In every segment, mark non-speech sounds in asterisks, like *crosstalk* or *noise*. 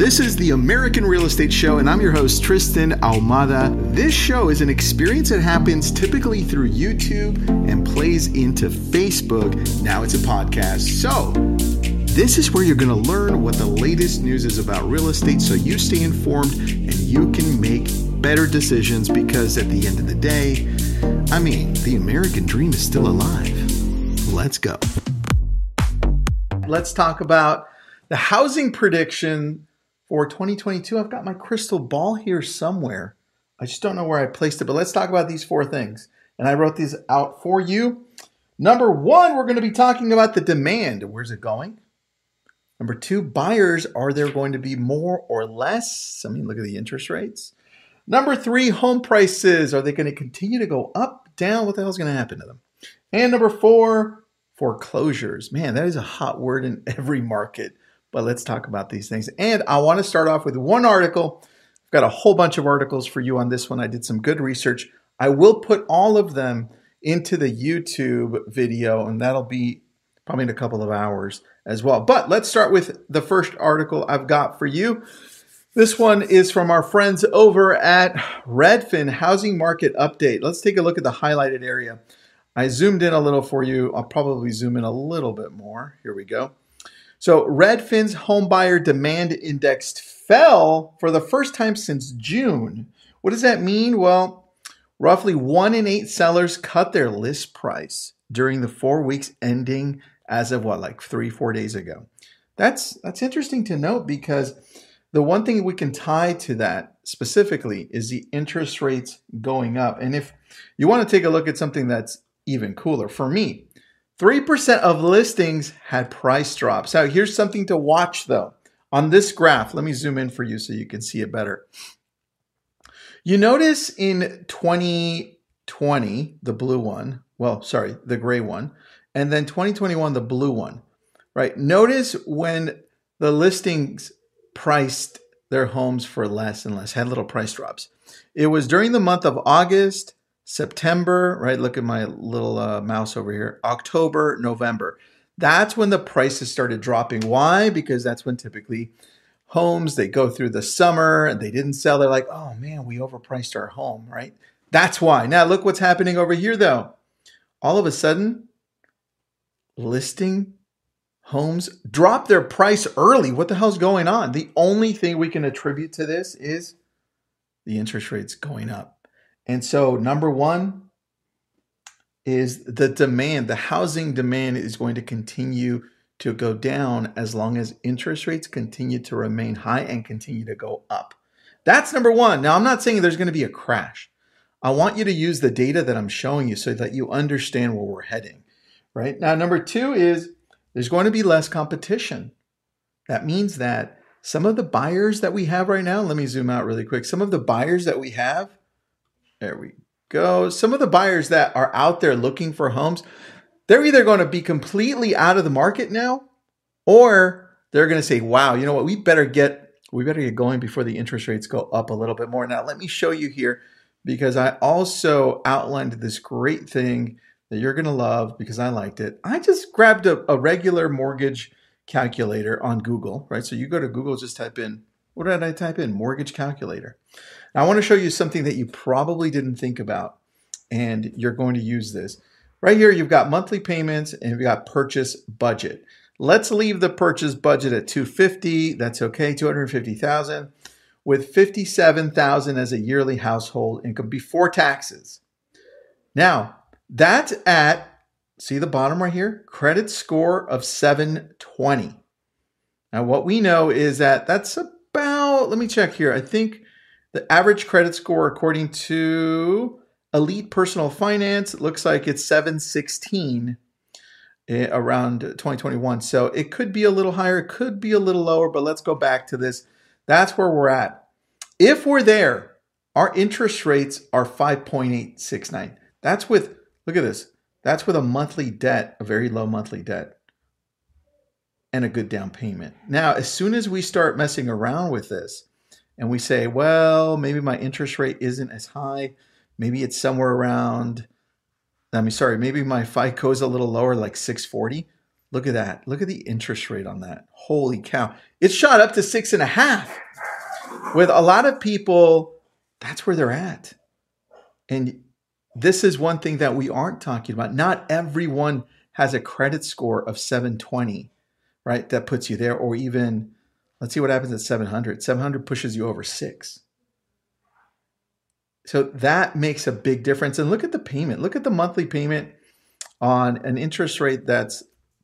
This is the American Real Estate Show, and I'm your host, Tristan Ahumada. This show is an experience that happens typically through YouTube and plays into Facebook. Now it's a podcast. So, this is where you're going to learn what the latest news is about real estate so you stay informed and you can make better decisions because at the end of the day, I mean, the American dream is still alive. Let's go. Let's talk about the housing prediction for 2022. I've got my crystal ball here somewhere. I just don't know where I placed it, but let's talk about these four things. And I wrote these out for you. Number one, we're going to be talking about the demand. Where's it going? Number two, buyers, are there going to be more or less? I mean, look at the interest rates. Number three, home prices. Are they going to continue to go up, down? What the hell is going to happen to them? And number four, foreclosures. Man, that is a hot word in *laughs* every market. But let's talk about these things. And I want to start off with one article. I've got a whole bunch of articles for you on this one. I did some good research. I will put all of them into the YouTube video, and that'll be probably in a couple of hours as well. But let's start with the first article I've got for you. This one is from our friends over at Redfin Housing Market Update. Let's take a look at the highlighted area. I zoomed in a little for you. I'll probably zoom in a little bit more. Here we go. So Redfin's homebuyer demand index fell for the first time since June. What does that mean? Well, roughly one in eight sellers cut their list price during the four weeks ending as of what, like three, four days ago. That's that's interesting to note because the one thing we can tie to that specifically is the interest rates going up. And if you want to take a look at something that's even cooler, for me, 3% of listings had price drops. Now, here's something to watch though. On this graph, let me zoom in for you so you can see it better. You notice in 2020, the blue one, well, sorry, the gray one, and then 2021, the blue one, right? Notice when the listings priced their homes for less and less, had little price drops. It was during the month of August September, right? Look at my little uh, mouse over here. October, November. That's when the prices started dropping. Why? Because that's when typically homes they go through the summer and they didn't sell. They're like, oh man, we overpriced our home, right? That's why. Now look what's happening over here though. All of a sudden, listing homes drop their price early. What the hell's going on? The only thing we can attribute to this is the interest rates going up. And so, number one is the demand, the housing demand is going to continue to go down as long as interest rates continue to remain high and continue to go up. That's number one. Now, I'm not saying there's going to be a crash. I want you to use the data that I'm showing you so that you understand where we're heading, right? Now, number two is there's going to be less competition. That means that some of the buyers that we have right now, let me zoom out really quick. Some of the buyers that we have there we go. Some of the buyers that are out there looking for homes, they're either going to be completely out of the market now or they're going to say, "Wow, you know what? We better get we better get going before the interest rates go up a little bit more." Now, let me show you here because I also outlined this great thing that you're going to love because I liked it. I just grabbed a, a regular mortgage calculator on Google, right? So you go to Google, just type in what did I type in? Mortgage calculator. Now, I want to show you something that you probably didn't think about, and you're going to use this. Right here, you've got monthly payments and you've got purchase budget. Let's leave the purchase budget at 250. That's okay, 250,000 with 57,000 as a yearly household income before taxes. Now, that's at see the bottom right here, credit score of 720. Now, what we know is that that's about, let me check here. I think the average credit score, according to Elite Personal Finance, it looks like it's 716 eh, around 2021. So it could be a little higher, it could be a little lower, but let's go back to this. That's where we're at. If we're there, our interest rates are 5.869. That's with, look at this, that's with a monthly debt, a very low monthly debt, and a good down payment. Now, as soon as we start messing around with this, and we say, well, maybe my interest rate isn't as high. Maybe it's somewhere around, I mean, sorry, maybe my FICO is a little lower, like 640. Look at that. Look at the interest rate on that. Holy cow. It shot up to six and a half. With a lot of people, that's where they're at. And this is one thing that we aren't talking about. Not everyone has a credit score of 720, right? That puts you there, or even, let's see what happens at 700. 700 pushes you over six. So that makes a big difference. And look at the payment. Look at the monthly payment on an interest rate that's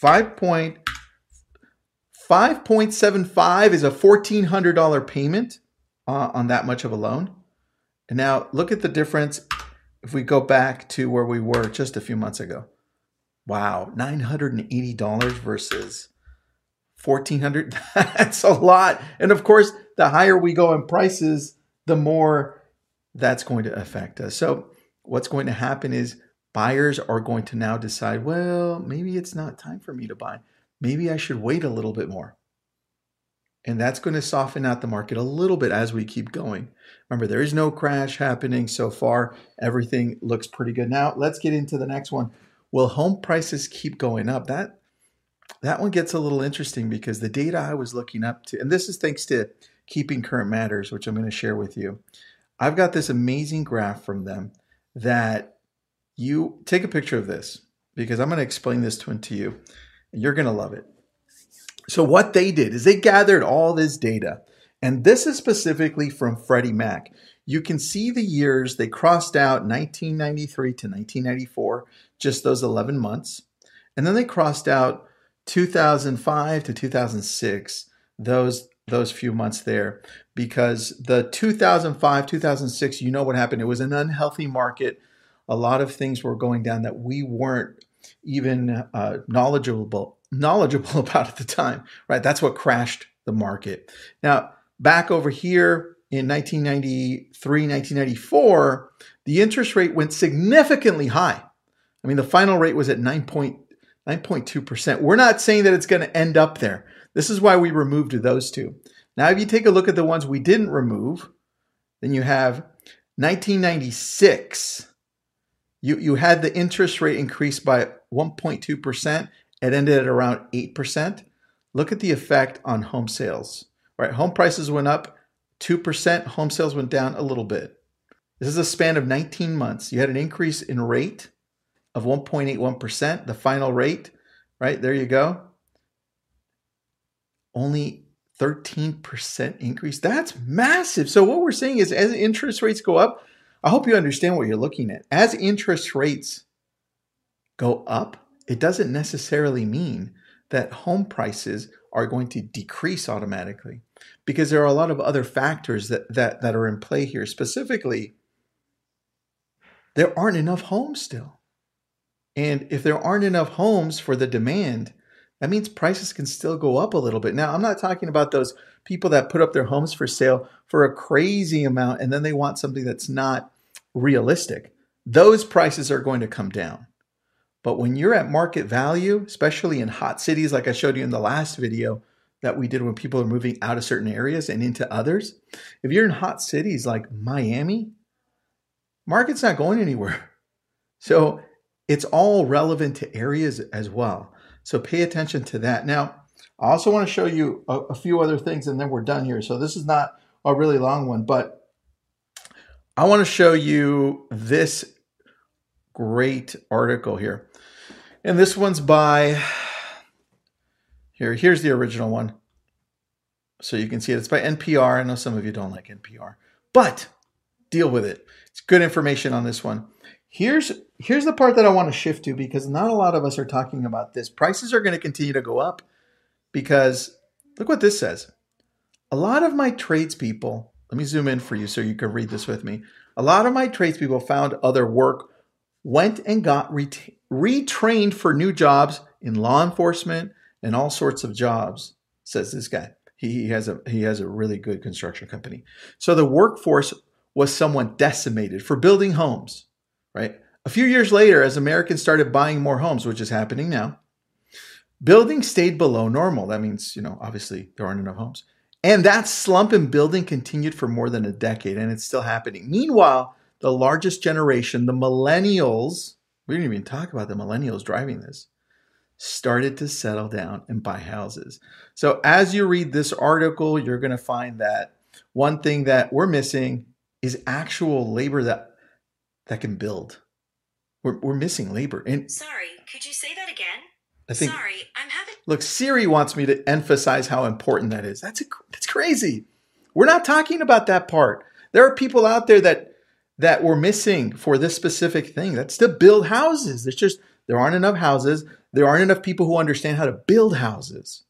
5.75 is a $1,400 payment uh, on that much of a loan. And now look at the difference if we go back to where we were just a few months ago. Wow, $980 versus 1400 *laughs* That's a lot. And of course, the higher we go in prices, the more that's going to affect us. So, what's going to happen is buyers are going to now decide, well, maybe it's not time for me to buy. Maybe I should wait a little bit more. And that's going to soften out the market a little bit as we keep going. Remember, there is no crash happening so far. Everything looks pretty good. Now, let's get into the next one. Will home prices keep going up? That that one gets a little interesting because the data I was looking up to, and this is thanks to Keeping Current Matters, which I'm going to share with you. I've got this amazing graph from them that you take a picture of this because I'm going to explain this to, to you. You're going to love it. So, what they did is they gathered all this data, and this is specifically from Freddie Mac. You can see the years they crossed out 1993 to 1994, just those 11 months. And then they crossed out 2005 to 2006, those those few months there because the 2005 2006 you know what happened? It was an unhealthy market. A lot of things were going down that we weren't even uh, knowledgeable knowledgeable *laughs* about at the time right? That's what crashed the market. Now back over here in 1993 1994 the interest rate went significantly high. I mean the final rate was at 9.2% we're not saying that it's going to end up there this is why we removed those two now if you take a look at the ones we didn't remove then you have 1996 you, you had the interest rate increase by 1.2%. It ended at around 8%. Look at the effect on home sales. Right, home prices went up 2%, home sales went down a little bit. This is a span of 19 months. You had an increase in rate of 1.81%, the final rate, right? There you go. Only 13% increase. That's massive. So, what we're saying is as interest rates go up, I hope you understand what you're looking at. As interest rates go up, it doesn't necessarily mean that home prices are going to decrease automatically because there are a lot of other factors that, that, that are in play here. Specifically, there aren't enough homes still. And if there aren't enough homes for the demand, that means prices can still go up a little bit. Now, I'm not talking about those people that put up their homes for sale for a crazy amount and then they want something that's not realistic. Those prices are going to come down. But when you're at market value, especially in hot cities like I showed you in the last video that we did when people are moving out of certain areas and into others, if you're in hot cities like Miami, market's not going anywhere. *laughs* So it's all relevant to areas as well. So pay attention to that. Now, I also want to show you a, a, few other things and then we're done here. So this is not a really long one, but I want to show you this great article here. And this one's by here. Here's the original one. So you can see it. It's by NPR. I know some of you don't like NPR, but deal with it. It's good information on this one. Here's here's the part that I want to shift to because not a lot of us are talking about this. Prices are going to continue to go up because look what this says. A lot of my tradespeople, let me zoom in for you so you can read this with me. A lot of my tradespeople found other work, went and got ret- retrained for new jobs in law enforcement and all sorts of jobs, says this guy. He has a he has a really good construction company. So the workforce was somewhat decimated for building homes right? A few years later, as Americans started buying more homes, which is happening now, building stayed below normal. That means, you know, obviously there aren't enough homes. And that slump in building continued for more than a decade, and it's still happening. Meanwhile, the largest generation, the millennials, we didn't even talk about the millennials driving this. started to settle down and buy houses. So as you read this article, you're going to find that one thing that we're missing is actual labor that that can build. We're, we're missing labor. And Sorry, could you say that again? I think Sorry, I'm having. Look, Siri wants me to emphasize how important that is. That's a, that's crazy. We're not talking about that part. There are people out there that that we're missing for this specific thing. That's to build houses. There's just there aren't enough houses. There aren't enough people who understand how to build houses.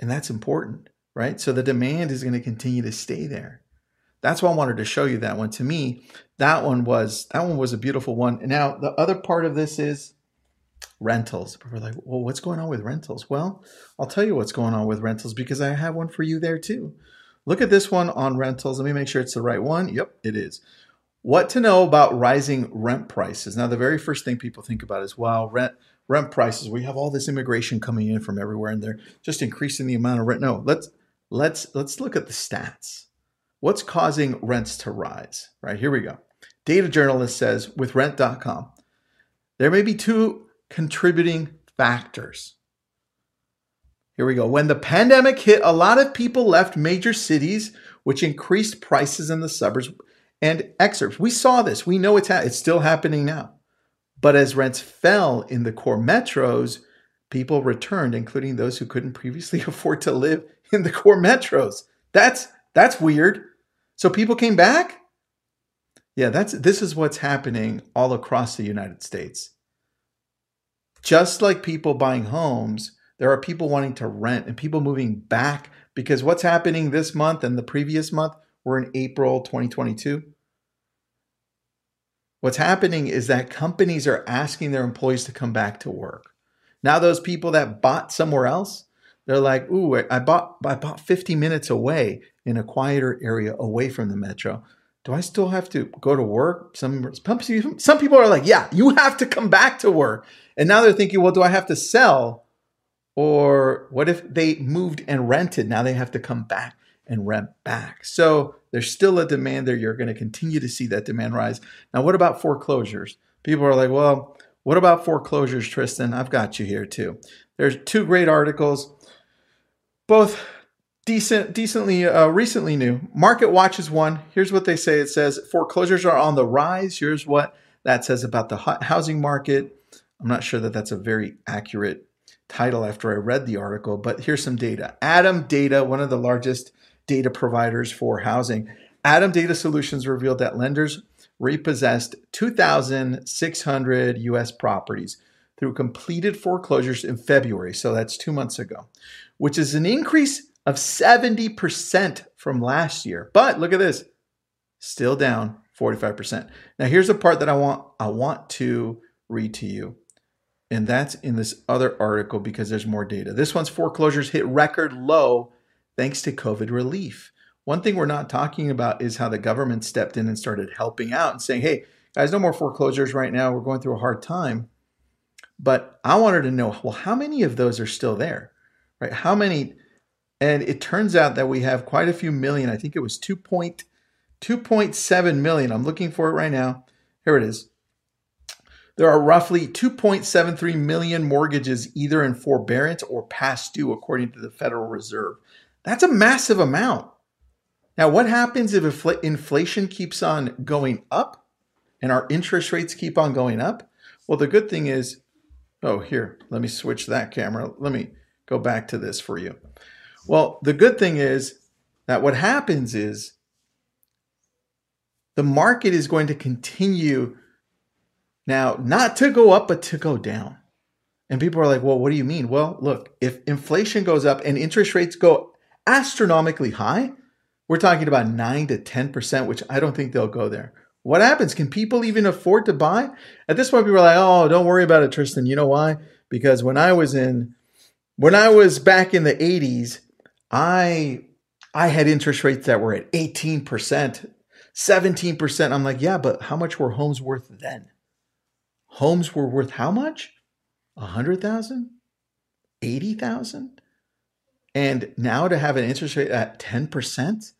And that's important, right? So the demand is going to continue to stay there. That's why I wanted to show you that one. To me, that one was that one was a beautiful one. Now the other part of this is rentals. We're like, well, what's going on with rentals? Well, I'll tell you what's going on with rentals because I have one for you there too. Look at this one on rentals. Let me make sure it's the right one. Yep, it is. What to know about rising rent prices? Now, the very first thing people think about is, wow, rent rent prices. We have all this immigration coming in from everywhere, and they're just increasing the amount of rent. No, let's let's let's look at the stats. What's causing rents to rise? Right here we go. Data journalist says with Rent.com, there may be two contributing factors. Here we go. When the pandemic hit, a lot of people left major cities, which increased prices in the suburbs and exurbs. We saw this. We know it's ha- it's still happening now. But as rents fell in the core metros, people returned, including those who couldn't previously *laughs* afford to live in the core metros. That's that's weird. So people came back? Yeah, that's this is what's happening all across the United States. Just like people buying homes, there are people wanting to rent and people moving back because what's happening this month and the previous month, we're in April 2022. What's happening is that companies are asking their employees to come back to work. Now those people that bought somewhere else, they're like, "Ooh, I bought I bought 50 minutes away in a quieter area away from the metro. Do I still have to go to work?" Some some people are like, "Yeah, you have to come back to work." And now they're thinking, "Well, do I have to sell?" Or what if they moved and rented? Now they have to come back and rent back. So there's still a demand there. You're going to continue to see that demand rise. Now, what about foreclosures? People are like, well, what about foreclosures, Tristan? I've got you here too. There's two great articles, both decent, decently, uh, recently new. Market Watch is one. Here's what they say. It says foreclosures are on the rise. Here's what that says about the housing market. I'm not sure that that's a very accurate title after I read the article, but here's some data. ATTOM Data, one of the largest data providers for housing. ATTOM Data Solutions revealed that lenders repossessed 2,600 US properties through completed foreclosures in February. So that's two months ago, which is an increase of 70% from last year. But look at this, still down 45%. Now here's the part that I want I want to read to you. And that's in this other article because there's more data. This one's foreclosures hit record low thanks to COVID relief. One thing we're not talking about is how the government stepped in and started helping out and saying, hey, guys, no more foreclosures right now. We're going through a hard time. But I wanted to know, well, how many of those are still there? Right? How many? And it turns out that we have quite a few million. I think it was 2. 2.7 million. I'm looking for it right now. Here it is. There are roughly 2.73 million mortgages either in forbearance or past due, according to the Federal Reserve. That's a massive amount. Now, what happens if infl- inflation keeps on going up and our interest rates keep on going up? Well, the good thing is, oh, here, let me switch that camera. Let me go back to this for you. Well, the good thing is that what happens is the market is going to continue now not to go up, but to go down. And people are like, well, what do you mean? Well, look, if inflation goes up and interest rates go astronomically high. We're talking about 9 to 10%, which I don't think they'll go there. What happens? Can people even afford to buy? At this point, people are like, oh, don't worry about it, Tristan. You know why? Because when I was in, when I was back in the 80s, I I had interest rates that were at 18%, 17%. I'm like, yeah, but how much were homes worth then? Homes were worth how much? A hundred thousand? Eighty thousand? And now to have an interest rate at 10%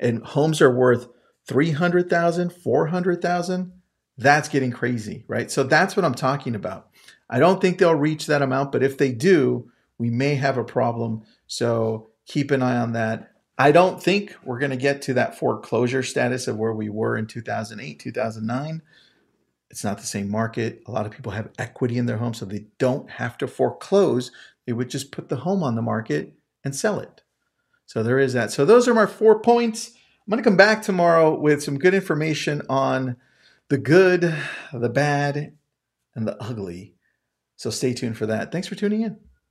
and homes are worth 300,000, 400,000, that's getting crazy, right? So that's what I'm talking about. I don't think they'll reach that amount, but if they do, we may have a problem. So keep an eye on that. I don't think we're going to get to that foreclosure status of where we were in 2008, 2009. It's not the same market. A lot of people have equity in their home, so they don't have to foreclose. They would just put the home on the market and sell it. So there is that. So those are my four points. I'm going to come back tomorrow with some good information on the good, the bad, and the ugly. So stay tuned for that. Thanks for tuning in.